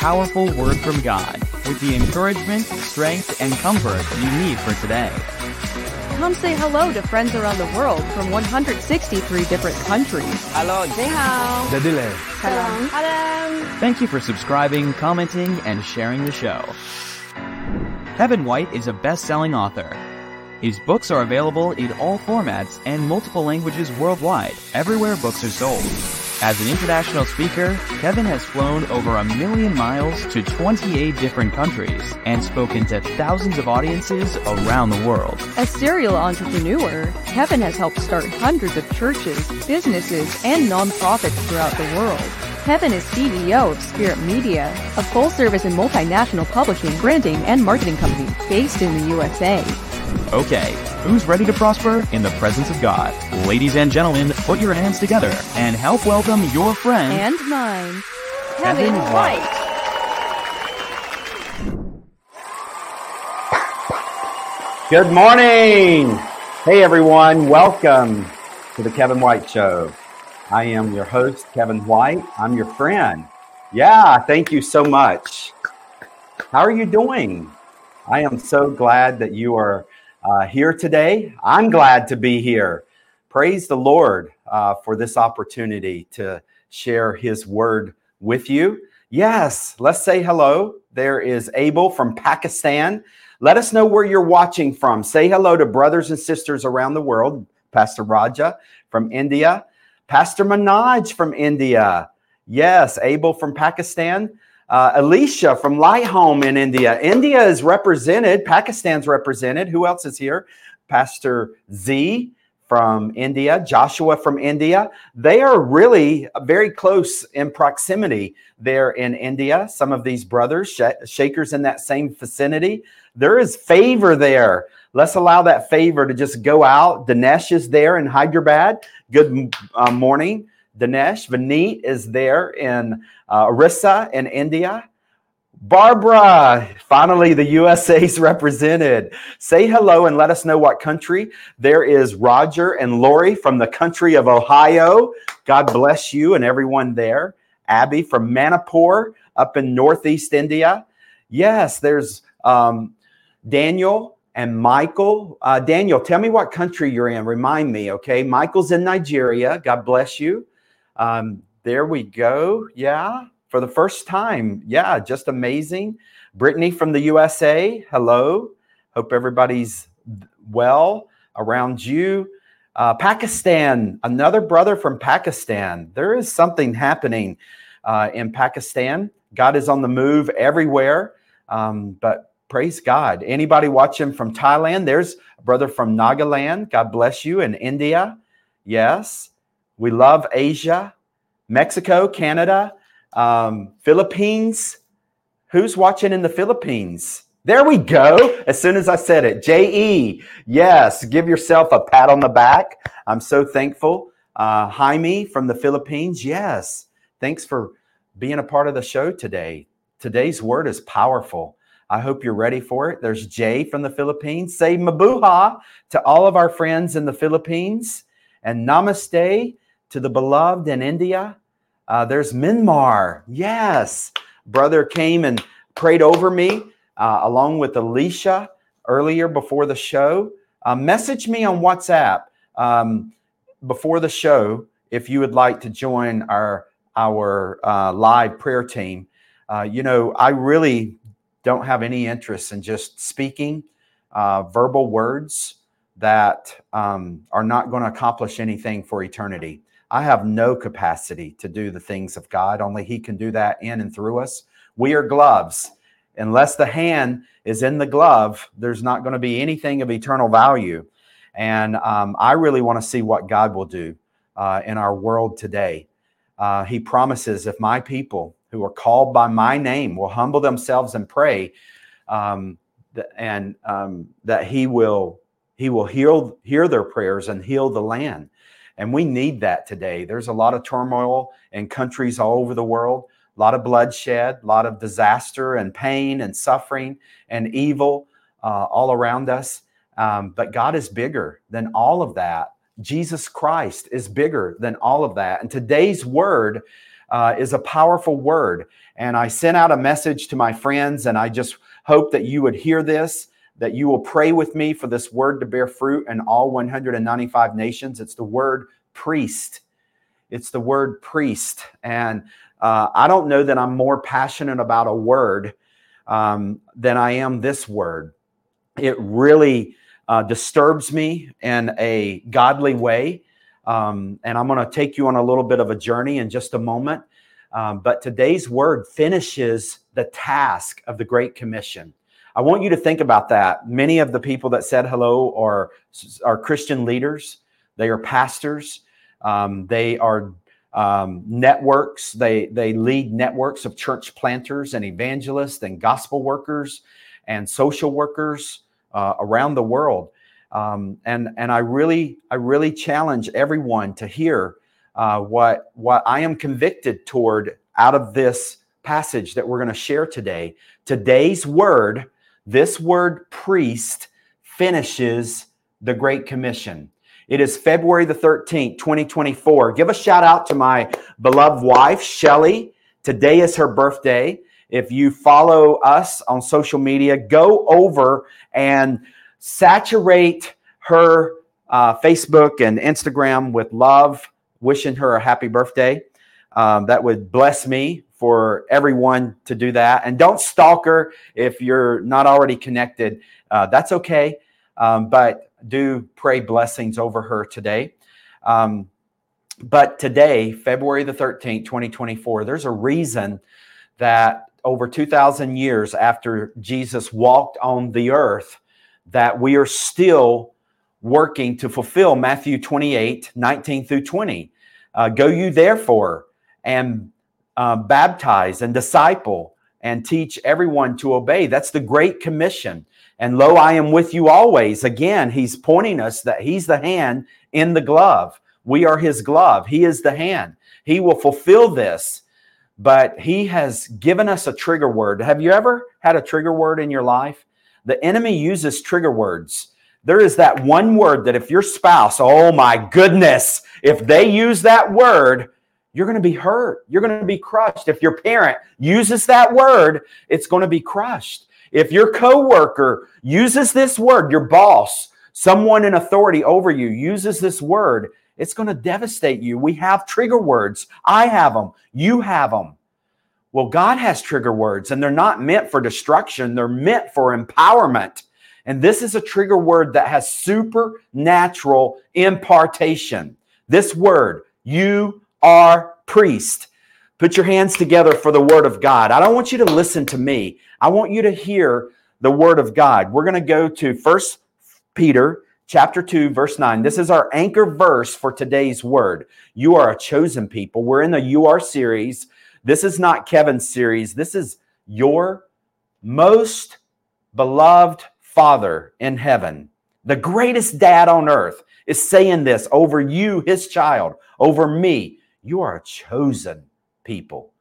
powerful word from God with the encouragement, strength, and comfort you need for today. Come say hello to friends around the world from 163 different countries. Hello, 你好 Dadile. Hello Hello Thank you for subscribing, commenting, and sharing the show. Kevin White is a best selling author. His books are available in all formats and multiple languages worldwide, everywhere books are sold. As an international speaker, Kevin has flown over a million miles to 28 different countries and spoken to thousands of audiences around the world. A serial entrepreneur, Kevin has helped start hundreds of churches, businesses, and nonprofits throughout the world. Kevin is CEO of Spirit Media, a full service and multinational publishing, branding, and marketing company based in the USA. Okay, who's ready to prosper in the presence of God? Ladies and gentlemen, put your hands together and help welcome your friend. And mine, Kevin Kevin White. White. Good morning. Hey, everyone. Welcome to the Kevin White Show. I am your host, Kevin White. I'm your friend. Yeah, thank you so much. How are you doing? I am so glad that you are uh, here today. I'm glad to be here. Praise the Lord uh, for this opportunity to share His word with you. Yes, let's say hello. There is Abel from Pakistan. Let us know where you're watching from. Say hello to brothers and sisters around the world. Pastor Raja from India, Pastor Manaj from India. Yes, Abel from Pakistan. Uh, Alicia from Light Home in India. India is represented. Pakistan's represented. Who else is here? Pastor Z from India, Joshua from India. They are really very close in proximity there in India. Some of these brothers, sh- Shakers in that same vicinity. There is favor there. Let's allow that favor to just go out. Dinesh is there in Hyderabad. Good uh, morning, Dinesh. Vineet is there in uh, Orissa in India. Barbara, finally, the USA is represented. Say hello and let us know what country. There is Roger and Lori from the country of Ohio. God bless you and everyone there. Abby from Manipur up in Northeast India. Yes, there's um, Daniel and Michael. Uh, Daniel, tell me what country you're in. Remind me, okay? Michael's in Nigeria. God bless you. Um, there we go. Yeah, for the first time. Yeah, just amazing. Brittany from the USA. Hello. Hope everybody's well around you. Uh, Pakistan, another brother from Pakistan. There is something happening uh, in Pakistan. God is on the move everywhere. Um, but praise God. Anybody watching from Thailand? There's a brother from Nagaland. God bless you. In India. Yes. We love Asia. Mexico, Canada, um, Philippines. Who's watching in the Philippines? There we go. As soon as I said it, JE. Yes, give yourself a pat on the back. I'm so thankful. Uh, Jaime from the Philippines. Yes. Thanks for being a part of the show today. Today's word is powerful. I hope you're ready for it. There's Jay from the Philippines. Say mabuhay to all of our friends in the Philippines and namaste to the beloved in India. Uh, there's Minmar. Yes. Brother came and prayed over me uh, along with Alicia earlier before the show. Uh, message me on WhatsApp um, before the show if you would like to join our, our uh, live prayer team. Uh, you know, I really don't have any interest in just speaking uh, verbal words that um, are not going to accomplish anything for eternity. I have no capacity to do the things of God. Only He can do that in and through us. We are gloves. Unless the hand is in the glove, there's not going to be anything of eternal value. And um, I really want to see what God will do uh, in our world today. Uh, he promises if my people who are called by my name will humble themselves and pray, um, th- and um, that He will He will heal hear their prayers and heal the land. And we need that today. There's a lot of turmoil in countries all over the world, a lot of bloodshed, a lot of disaster and pain and suffering and evil uh, all around us. Um, but God is bigger than all of that. Jesus Christ is bigger than all of that. And today's word uh, is a powerful word. And I sent out a message to my friends, and I just hope that you would hear this, that you will pray with me for this word to bear fruit in all 195 nations. It's the word priest. It's the word priest. And uh, I don't know that I'm more passionate about a word um, than I am this word. It really uh, disturbs me in a godly way. Um, and I'm going to take you on a little bit of a journey in just a moment. Um, but today's word finishes the task of the Great Commission. I want you to think about that. Many of the people that said hello are, are Christian leaders, they are pastors, um, they are um, networks, they, they lead networks of church planters and evangelists and gospel workers and social workers uh, around the world. Um, and and I really I really challenge everyone to hear uh, what what I am convicted toward out of this passage that we're going to share today. Today's word, this word priest, finishes the Great Commission. It is February the 13th, 2024. Give a shout out to my beloved wife, Shelly. Today is her birthday. If you follow us on social media, go over and saturate her uh, Facebook and Instagram with love, wishing her a happy birthday. Um, that would bless me for everyone to do that. And don't stalk her if you're not already connected. Uh, that's okay. Um, but do pray blessings over her today. Um, but today, February the 13th, 2024, there's a reason that over 2,000 years after Jesus walked on the earth, that we are still working to fulfill Matthew 28 19 through 20. Uh, Go you therefore and uh, baptize and disciple and teach everyone to obey. That's the Great Commission. And lo, I am with you always. Again, he's pointing us that he's the hand in the glove. We are his glove. He is the hand. He will fulfill this, but he has given us a trigger word. Have you ever had a trigger word in your life? The enemy uses trigger words. There is that one word that if your spouse, oh my goodness, if they use that word, you're going to be hurt. You're going to be crushed. If your parent uses that word, it's going to be crushed. If your coworker uses this word, your boss, someone in authority over you uses this word, it's going to devastate you. We have trigger words. I have them. You have them. Well, God has trigger words, and they're not meant for destruction, they're meant for empowerment. And this is a trigger word that has supernatural impartation. This word, you are priest. Put your hands together for the word of God. I don't want you to listen to me. I want you to hear the word of God. We're going to go to First Peter chapter 2 verse 9. This is our anchor verse for today's word. You are a chosen people. We're in the You Are series. This is not Kevin's series. This is your most beloved Father in heaven, the greatest dad on earth, is saying this over you, his child, over me. You are a chosen people,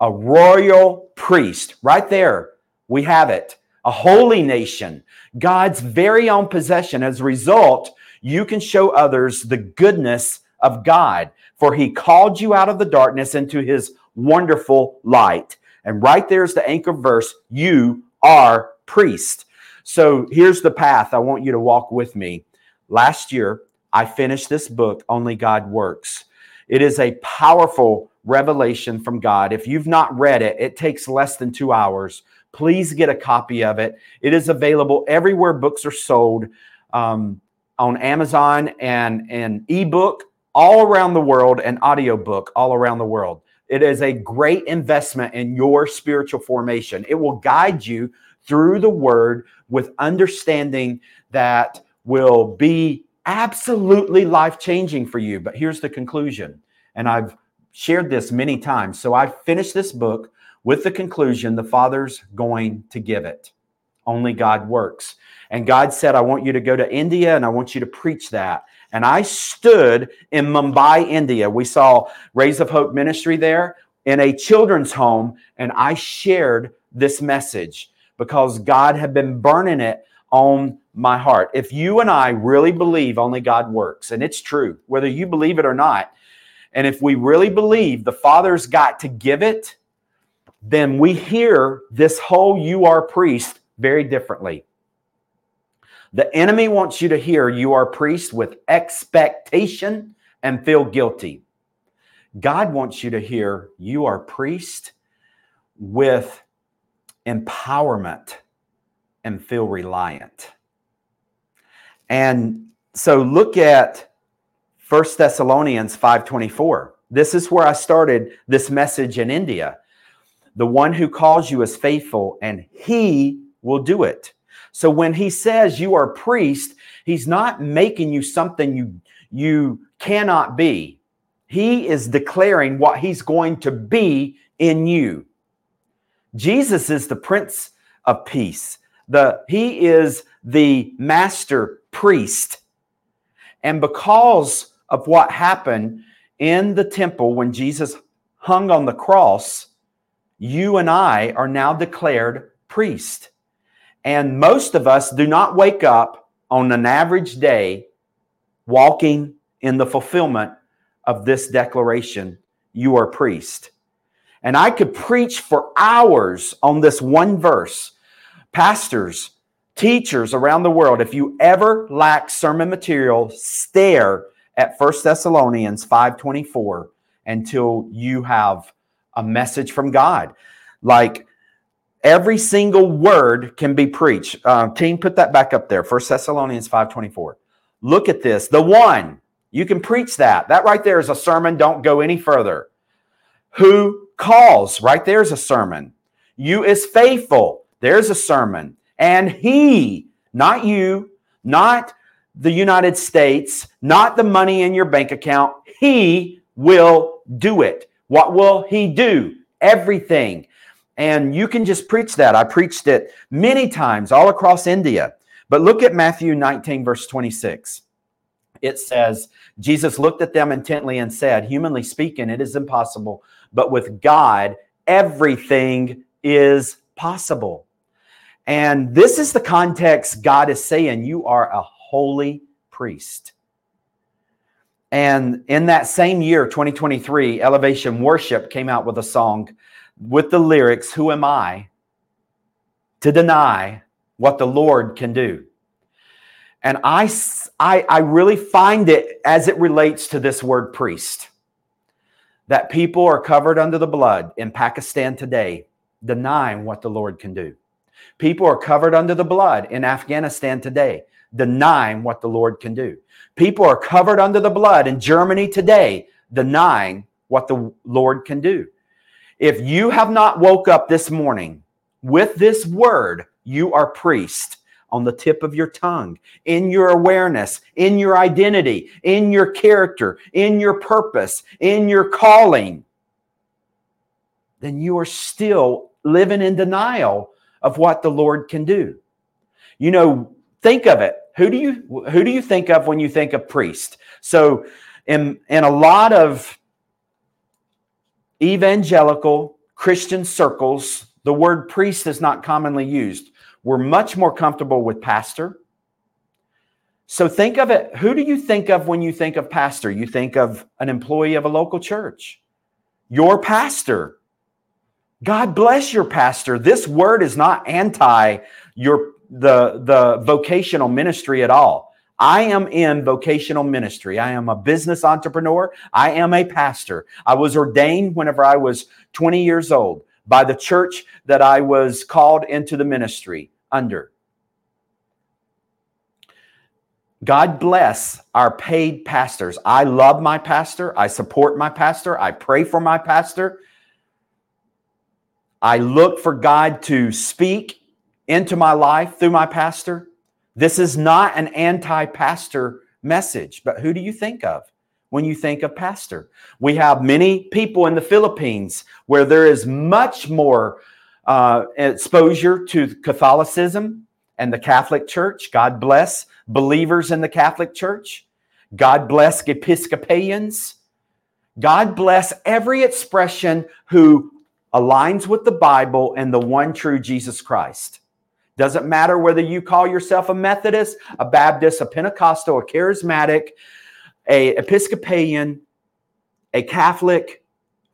a royal priest. Right there, we have it. A holy nation, God's very own possession. As a result, you can show others the goodness of God, for he called you out of the darkness into his wonderful light. And right there's the anchor verse you are priest. So here's the path I want you to walk with me. Last year, I finished this book, Only God Works. It is a powerful revelation from God. If you've not read it, it takes less than two hours. Please get a copy of it. It is available everywhere books are sold um, on Amazon and an ebook all around the world and audiobook all around the world. It is a great investment in your spiritual formation. It will guide you through the word with understanding that will be absolutely life changing for you. But here's the conclusion. And I've shared this many times. So I finished this book with the conclusion the Father's going to give it. Only God works. And God said, I want you to go to India and I want you to preach that. And I stood in Mumbai, India. We saw Rays of Hope Ministry there in a children's home, and I shared this message because God had been burning it on my heart. If you and I really believe only God works, and it's true, whether you believe it or not, and if we really believe the Father's got to give it, then we hear this whole you are priest very differently. The enemy wants you to hear you are priest with expectation and feel guilty. God wants you to hear you are priest with empowerment and feel reliant. And so look at 1 Thessalonians 5:24. This is where I started this message in India. The one who calls you is faithful and he will do it. So when he says you are priest, he's not making you something you you cannot be. He is declaring what he's going to be in you. Jesus is the prince of peace. The he is the master priest. And because of what happened in the temple when Jesus hung on the cross, you and I are now declared priest. And most of us do not wake up on an average day walking in the fulfillment of this declaration you are priest. And I could preach for hours on this one verse. Pastors, teachers around the world, if you ever lack sermon material, stare at 1 Thessalonians 5:24 until you have a message from God. Like every single word can be preached. Uh, team, put that back up there. 1 Thessalonians 5:24. Look at this. The one you can preach that. That right there is a sermon. Don't go any further. Who calls? Right there's a sermon. You is faithful. There's a sermon. And he, not you, not the United States, not the money in your bank account, he will do it. What will he do? Everything. And you can just preach that. I preached it many times all across India. But look at Matthew 19, verse 26. It says, Jesus looked at them intently and said, Humanly speaking, it is impossible, but with God, everything is possible. And this is the context God is saying you are a holy priest. And in that same year, 2023, Elevation Worship came out with a song with the lyrics, Who am I to deny what the Lord can do? And I, I, I really find it as it relates to this word priest that people are covered under the blood in Pakistan today, denying what the Lord can do. People are covered under the blood in Afghanistan today, denying what the Lord can do. People are covered under the blood in Germany today, denying what the Lord can do. If you have not woke up this morning with this word, you are priest on the tip of your tongue, in your awareness, in your identity, in your character, in your purpose, in your calling, then you are still living in denial of what the Lord can do. You know, think of it. Who do you who do you think of when you think of priest? So in in a lot of evangelical Christian circles, the word priest is not commonly used. We're much more comfortable with pastor. So think of it. Who do you think of when you think of pastor? You think of an employee of a local church, your pastor. God bless your pastor. This word is not anti your the the vocational ministry at all. I am in vocational ministry. I am a business entrepreneur. I am a pastor. I was ordained whenever I was 20 years old by the church that I was called into the ministry under. God bless our paid pastors. I love my pastor. I support my pastor. I pray for my pastor. I look for God to speak into my life through my pastor. This is not an anti pastor message, but who do you think of? when you think of pastor. We have many people in the Philippines where there is much more uh, exposure to Catholicism and the Catholic Church. God bless believers in the Catholic Church. God bless Episcopalians. God bless every expression who aligns with the Bible and the one true Jesus Christ. Doesn't matter whether you call yourself a Methodist, a Baptist, a Pentecostal, a charismatic, a Episcopalian, a Catholic,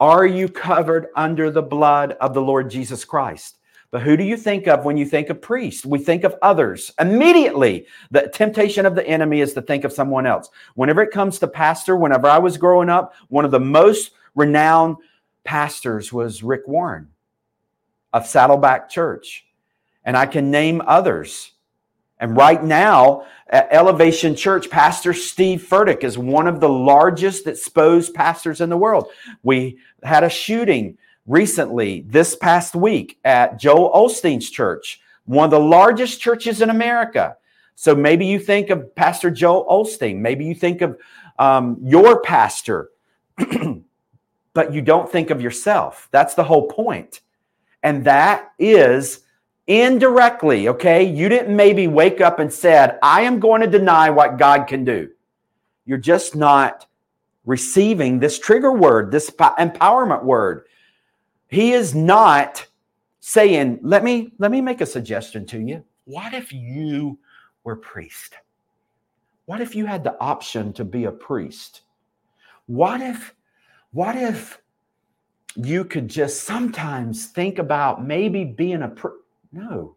are you covered under the blood of the Lord Jesus Christ? But who do you think of when you think of priest? We think of others. Immediately, the temptation of the enemy is to think of someone else. Whenever it comes to pastor, whenever I was growing up, one of the most renowned pastors was Rick Warren of Saddleback Church. And I can name others. And right now, at Elevation Church, Pastor Steve Furtick is one of the largest exposed pastors in the world. We had a shooting recently this past week at Joel Osteen's church, one of the largest churches in America. So maybe you think of Pastor Joel Osteen, maybe you think of um, your pastor, but you don't think of yourself. That's the whole point. And that is indirectly, okay? You didn't maybe wake up and said, I am going to deny what God can do. You're just not receiving this trigger word, this empowerment word. He is not saying, let me let me make a suggestion to you. What if you were priest? What if you had the option to be a priest? What if what if you could just sometimes think about maybe being a priest? No.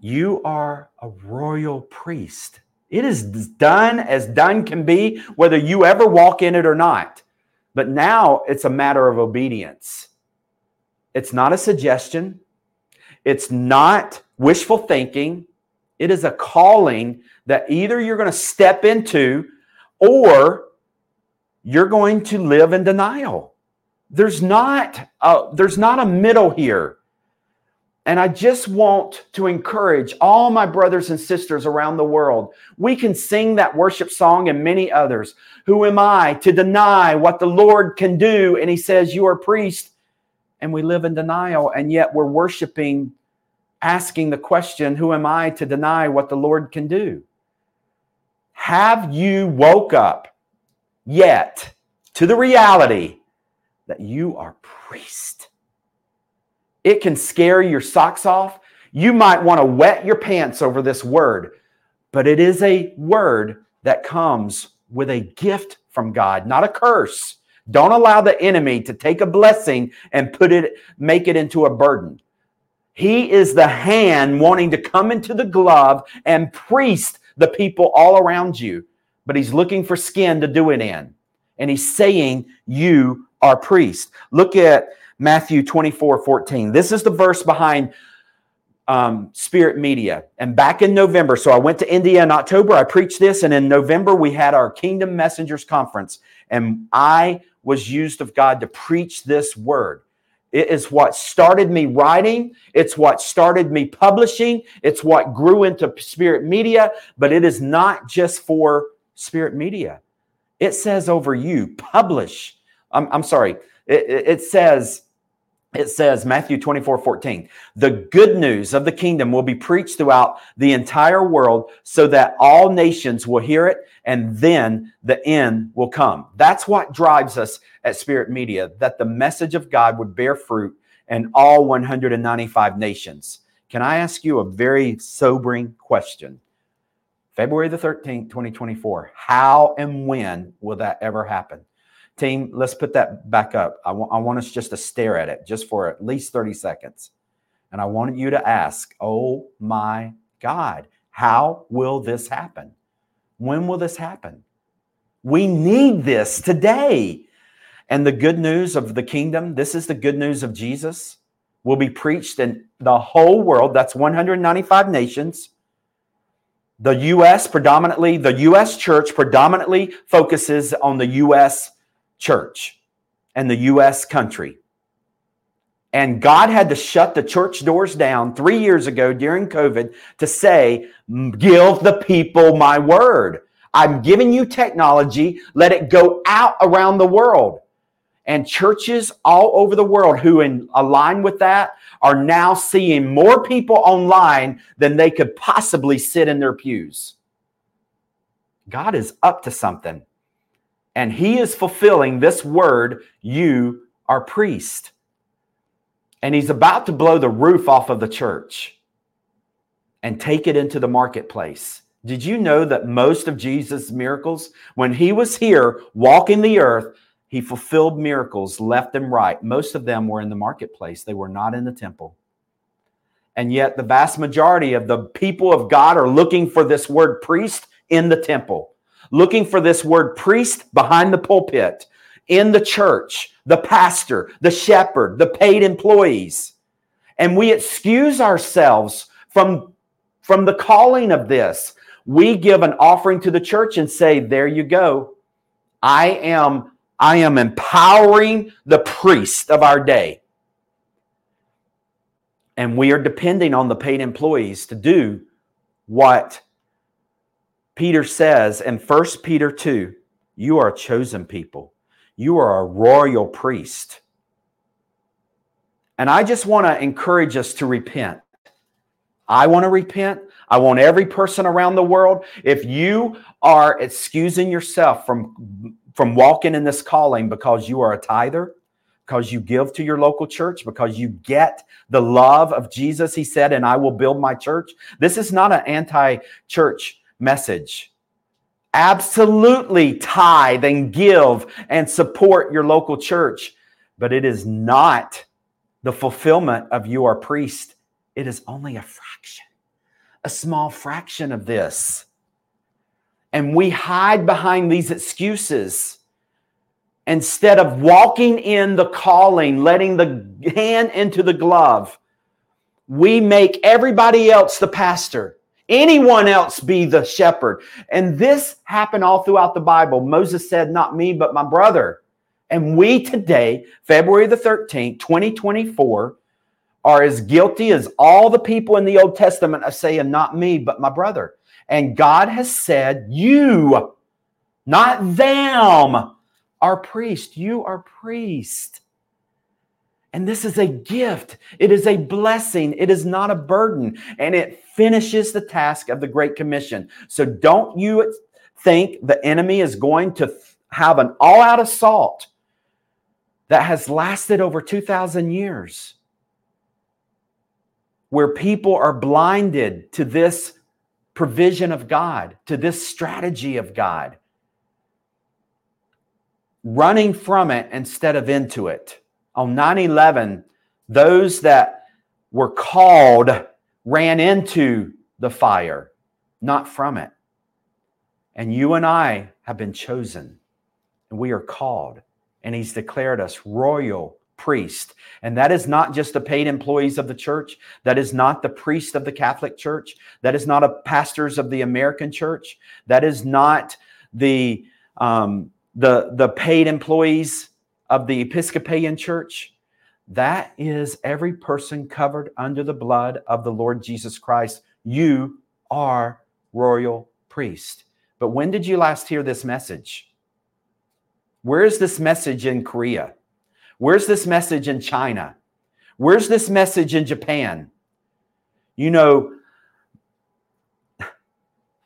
You are a royal priest. It is done as done can be, whether you ever walk in it or not. But now it's a matter of obedience. It's not a suggestion, it's not wishful thinking. It is a calling that either you're going to step into or you're going to live in denial. There's not a, there's not a middle here. And I just want to encourage all my brothers and sisters around the world. We can sing that worship song and many others. Who am I to deny what the Lord can do? And He says, You are a priest. And we live in denial. And yet we're worshiping, asking the question, Who am I to deny what the Lord can do? Have you woke up yet to the reality that you are priest? It can scare your socks off. You might want to wet your pants over this word, but it is a word that comes with a gift from God, not a curse. Don't allow the enemy to take a blessing and put it, make it into a burden. He is the hand wanting to come into the glove and priest the people all around you, but he's looking for skin to do it in. And he's saying, You are priest. Look at Matthew 24 14. This is the verse behind um, Spirit Media. And back in November, so I went to India in October, I preached this, and in November, we had our Kingdom Messengers Conference, and I was used of God to preach this word. It is what started me writing. It's what started me publishing. It's what grew into Spirit Media, but it is not just for Spirit Media. It says over you, publish. I'm, I'm sorry. It, it says, it says matthew 24 14 the good news of the kingdom will be preached throughout the entire world so that all nations will hear it and then the end will come that's what drives us at spirit media that the message of god would bear fruit in all 195 nations can i ask you a very sobering question february the 13th 2024 how and when will that ever happen Team, let's put that back up. I, w- I want us just to stare at it just for at least 30 seconds. And I want you to ask, oh my God, how will this happen? When will this happen? We need this today. And the good news of the kingdom, this is the good news of Jesus, will be preached in the whole world. That's 195 nations. The US predominantly, the US church predominantly focuses on the US church and the U.S. country. And God had to shut the church doors down three years ago during COVID to say, Give the people my word. I'm giving you technology, let it go out around the world. And churches all over the world who in align with that are now seeing more people online than they could possibly sit in their pews. God is up to something and he is fulfilling this word you are priest And he's about to blow the roof off of the church and take it into the marketplace. Did you know that most of Jesus' miracles, when he was here walking the earth, he fulfilled miracles left and right. Most of them were in the marketplace, they were not in the temple. And yet, the vast majority of the people of God are looking for this word priest in the temple, looking for this word priest behind the pulpit, in the church, the pastor, the shepherd, the paid employees. And we excuse ourselves from, from the calling of this. We give an offering to the church and say, There you go. I am, I am empowering the priest of our day. And we are depending on the paid employees to do what Peter says in 1 Peter 2 you are a chosen people, you are a royal priest. And I just want to encourage us to repent. I want to repent. I want every person around the world. If you are excusing yourself from, from walking in this calling because you are a tither, because you give to your local church, because you get the love of Jesus, he said, and I will build my church. This is not an anti church message. Absolutely tithe and give and support your local church, but it is not the fulfillment of you are priest. It is only a fraction, a small fraction of this. And we hide behind these excuses instead of walking in the calling, letting the hand into the glove. We make everybody else the pastor anyone else be the shepherd. And this happened all throughout the Bible. Moses said, Not me, but my brother. And we today, February the 13th, 2024, are as guilty as all the people in the Old Testament of saying, Not me, but my brother. And God has said, You, not them, are priest. You are priest. And this is a gift. It is a blessing. It is not a burden. And it finishes the task of the Great Commission. So don't you think the enemy is going to have an all out assault that has lasted over 2,000 years, where people are blinded to this provision of God, to this strategy of God, running from it instead of into it. On 9 11, those that were called ran into the fire, not from it. And you and I have been chosen, and we are called, and He's declared us royal priest. And that is not just the paid employees of the church. That is not the priest of the Catholic Church. That is not a pastors of the American Church. That is not the um, the the paid employees of the Episcopalian Church, that is every person covered under the blood of the Lord Jesus Christ. You are royal priest. But when did you last hear this message? Where is this message in Korea? Where's this message in China? Where's this message in Japan? You know,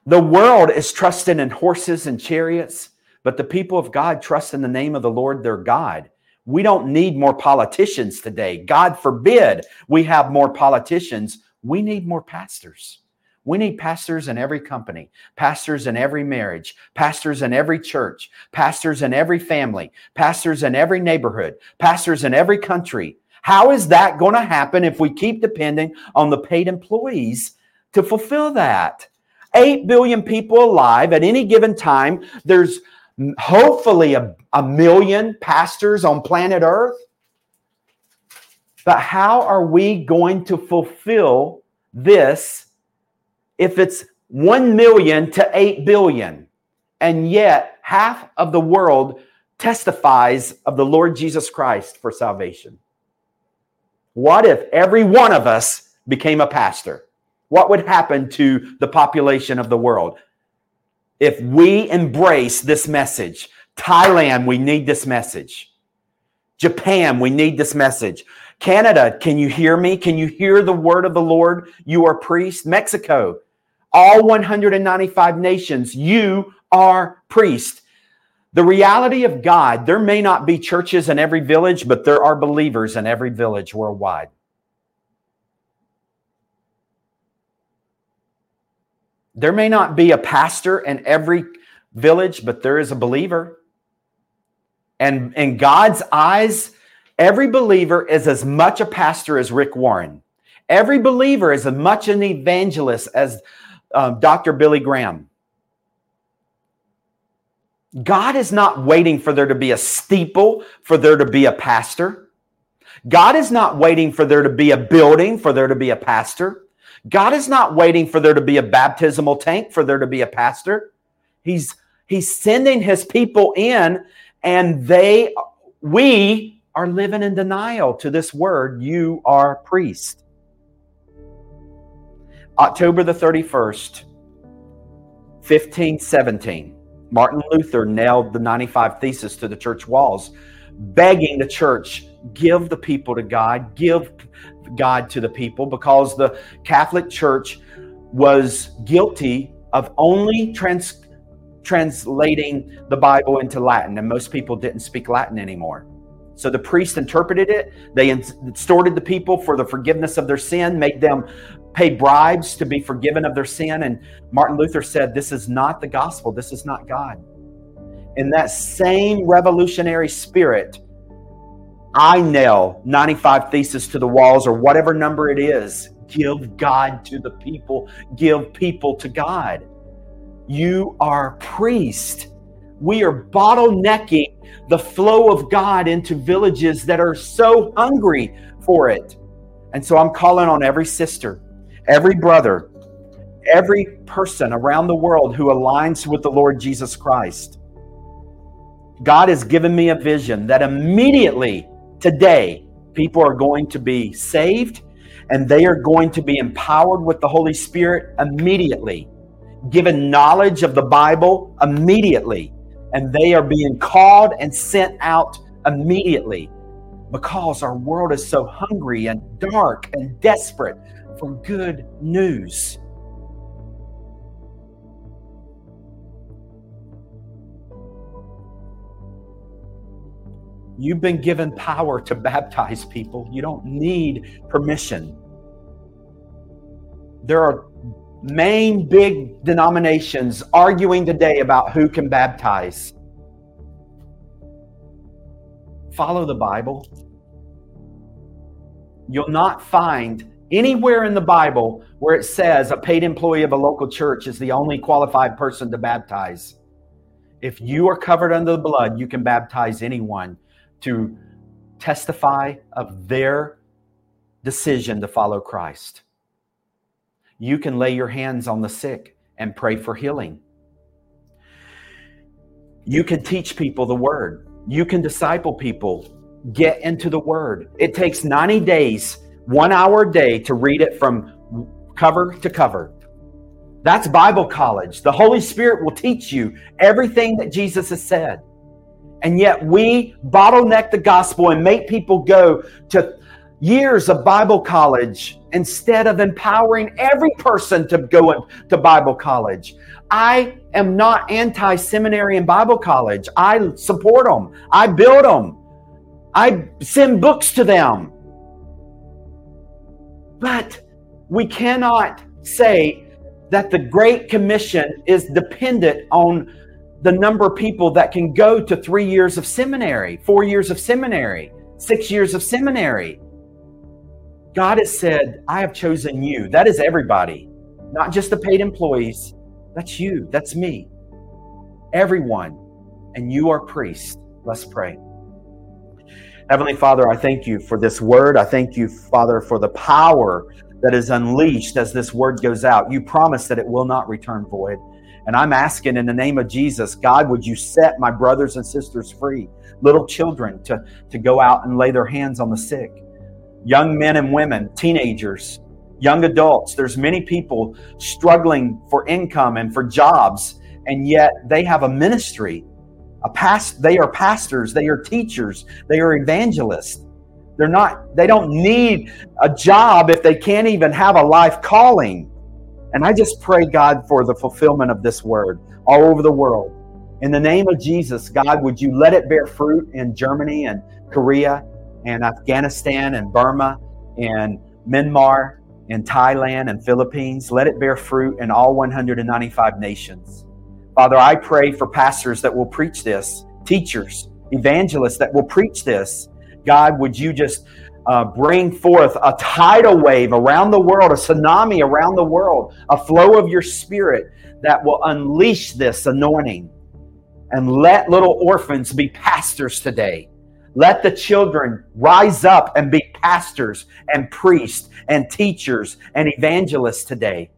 the world is trusting in horses and chariots but the people of God trust in the name of the Lord their God. We don't need more politicians today. God forbid we have more politicians. We need more pastors. We need pastors in every company, pastors in every marriage, pastors in every church, pastors in every family, pastors in every neighborhood, pastors in every country. How is that going to happen if we keep depending on the paid employees to fulfill that? 8 billion people alive at any given time. There's hopefully a, a million pastors on planet Earth. But how are we going to fulfill this if it's 1 million to 8 billion? And yet, half of the world testifies of the Lord Jesus Christ for salvation. What if every one of us became a pastor? What would happen to the population of the world? if we embrace this message. Thailand, we need this message. Japan, we need this message. Canada, can you hear me? Can you hear the word of the Lord? You are priest. Mexico, all 195 nations, you are priest. The reality of God, there may not be churches in every village, but there are believers in every village worldwide. There may not be a pastor in every village, but there is a believer. And in God's eyes, every believer is as much a pastor as Rick Warren. Every believer is as much an evangelist as um, Dr. Billy Graham. God is not waiting for there to be a steeple, for there to be a pastor. God is not waiting for there to be a building, for there to be a pastor. God is not waiting for there to be a baptismal tank, for there to be a pastor. He's, he's sending his people in, and they, we are living in denial to this word, you are priest. October the 31st, 1517. Martin Luther nailed the 95 Thesis to the church walls, begging the church, give the people to God, give God to the people, because the Catholic Church was guilty of only trans- translating the Bible into Latin, and most people didn't speak Latin anymore. So the priest interpreted it. They extorted the people for the forgiveness of their sin, made them pay bribes to be forgiven of their sin. And Martin Luther said, This is not the gospel. This is not God. In that same revolutionary spirit, I nail 95 theses to the walls or whatever number it is. Give God to the people, give people to God. You are priest. We are bottlenecking the flow of God into villages that are so hungry for it. And so I'm calling on every sister, every brother, every person around the world who aligns with the Lord Jesus Christ. God has given me a vision that immediately today people are going to be saved and they are going to be empowered with the Holy Spirit immediately, given knowledge of the Bible immediately, and they are being called and sent out immediately because our world is so hungry and dark and desperate for good news. You've been given power to baptize people. You don't need permission. There are main big denominations arguing today about who can baptize. Follow the Bible. You'll not find anywhere in the Bible where it says a paid employee of a local church is the only qualified person to baptize. If you are covered under the blood, you can baptize anyone to testify of their decision to follow Christ. You can lay your hands on the sick and pray for healing. You can teach people the word. You can disciple people. Get into the word. It takes 90 days one hour a day to read it from cover to cover. That's Bible college. The Holy Spirit will teach you everything that Jesus has said. And yet we bottleneck the gospel and make people go to years of Bible college instead of empowering every person to go to Bible college. I am not anti seminary and Bible college. I support them, I build them, I send books to them. But we cannot say that the Great Commission is dependent on the number of people that can go to three years of seminary, four years of seminary, six years of seminary. God has said, I have chosen you. That is everybody, not just the paid employees. That's you. That's me. Everyone. And you are priest. Let's pray. Heavenly Father, I thank you for this word. I thank you, Father, for the power that is unleashed as this word goes out. You promise that it will not return void. And I'm asking in the name of Jesus, God, would you set my brothers and sisters free, little children to, to go out and lay their hands on the sick, young men and women, teenagers, young adults. There's many people struggling for income and for jobs, and yet they have a ministry a past, they are pastors, they are teachers, they are evangelists. They're not, they don't need a job if they can't even have a life calling. And I just pray, God, for the fulfillment of this word all over the world. In the name of Jesus, God, would you let it bear fruit in Germany and Korea and Afghanistan and Burma and Myanmar and Thailand and Philippines? Let it bear fruit in all 195 nations. Father, I pray for pastors that will preach this, teachers, evangelists that will preach this. God, would you just uh, bring forth a tidal wave around the world, a tsunami around the world, a flow of your spirit that will unleash this anointing. And let little orphans be pastors today. Let the children rise up and be pastors and priests and teachers and evangelists today.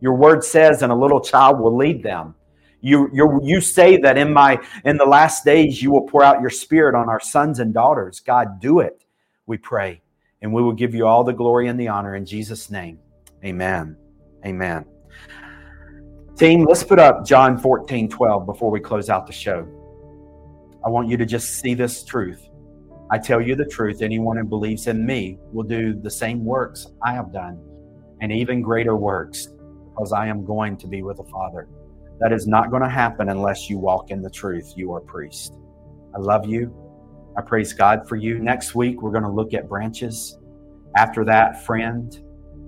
Your word says, and a little child will lead them. You, you, you say that in my in the last days you will pour out your spirit on our sons and daughters. God, do it, we pray. And we will give you all the glory and the honor in Jesus' name. Amen. Amen. Team, let's put up John 14, 12 before we close out the show. I want you to just see this truth. I tell you the truth, anyone who believes in me will do the same works I have done, and even greater works, because I am going to be with the Father. That is not going to happen unless you walk in the truth. You are priest. I love you. I praise God for you. Next week, we're going to look at branches. After that, friend.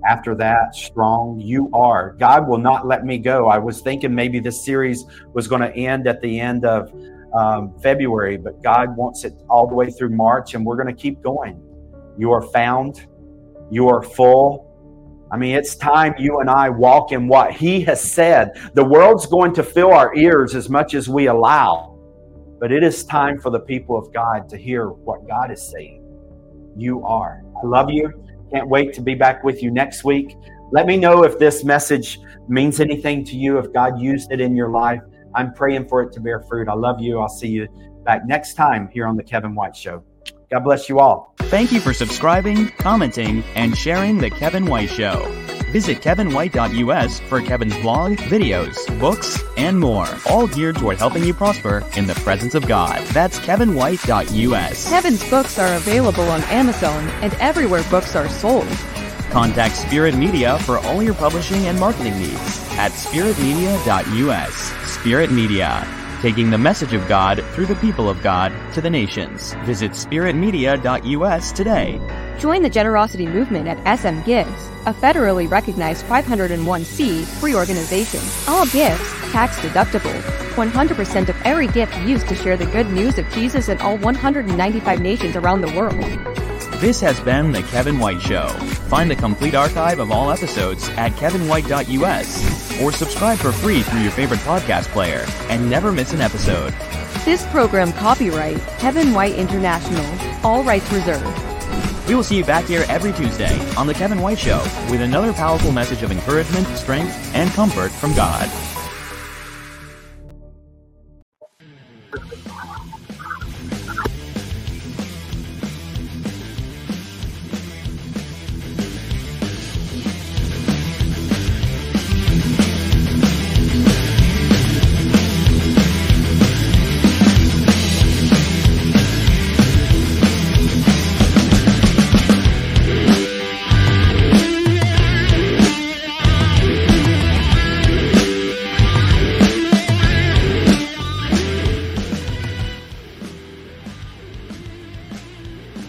After that, strong. You are. God will not let me go. I was thinking maybe this series was going to end at the end of um, February, but God wants it all the way through March, and we're going to keep going. You are found. You are full I mean, it's time you and I walk in what He has said. The world's going to fill our ears as much as we allow, but it is time for the people of God to hear what God is saying. You are. I love you. Can't wait to be back with you next week. Let me know if this message means anything to you, if God used it in your life. I'm praying for it to bear fruit. I love you. I'll see you back next time here on The Kevin White Show. God bless you all. Thank you for subscribing, commenting, and sharing The Kevin White Show. Visit kevinwhite.us for Kevin's blog, videos, books, and more, all geared toward helping you prosper in the presence of God. That's kevinwhite.us. Kevin's books are available on Amazon and everywhere books are sold. Contact Spirit Media for all your publishing and marketing needs at spiritmedia.us. Spirit Media taking the message of God through the people of God to the nations. Visit spiritmedia.us today. Join the generosity movement at SM Gives, a federally recognized 501c3 organization. All gifts tax deductible. 100% of every gift used to share the good news of Jesus in all 195 nations around the world. This has been The Kevin White Show. Find the complete archive of all episodes at kevinwhite.us or subscribe for free through your favorite podcast player and never miss an episode. This program copyright Kevin White International. All rights reserved. We will see you back here every Tuesday on The Kevin White Show with another powerful message of encouragement, strength, and comfort from God.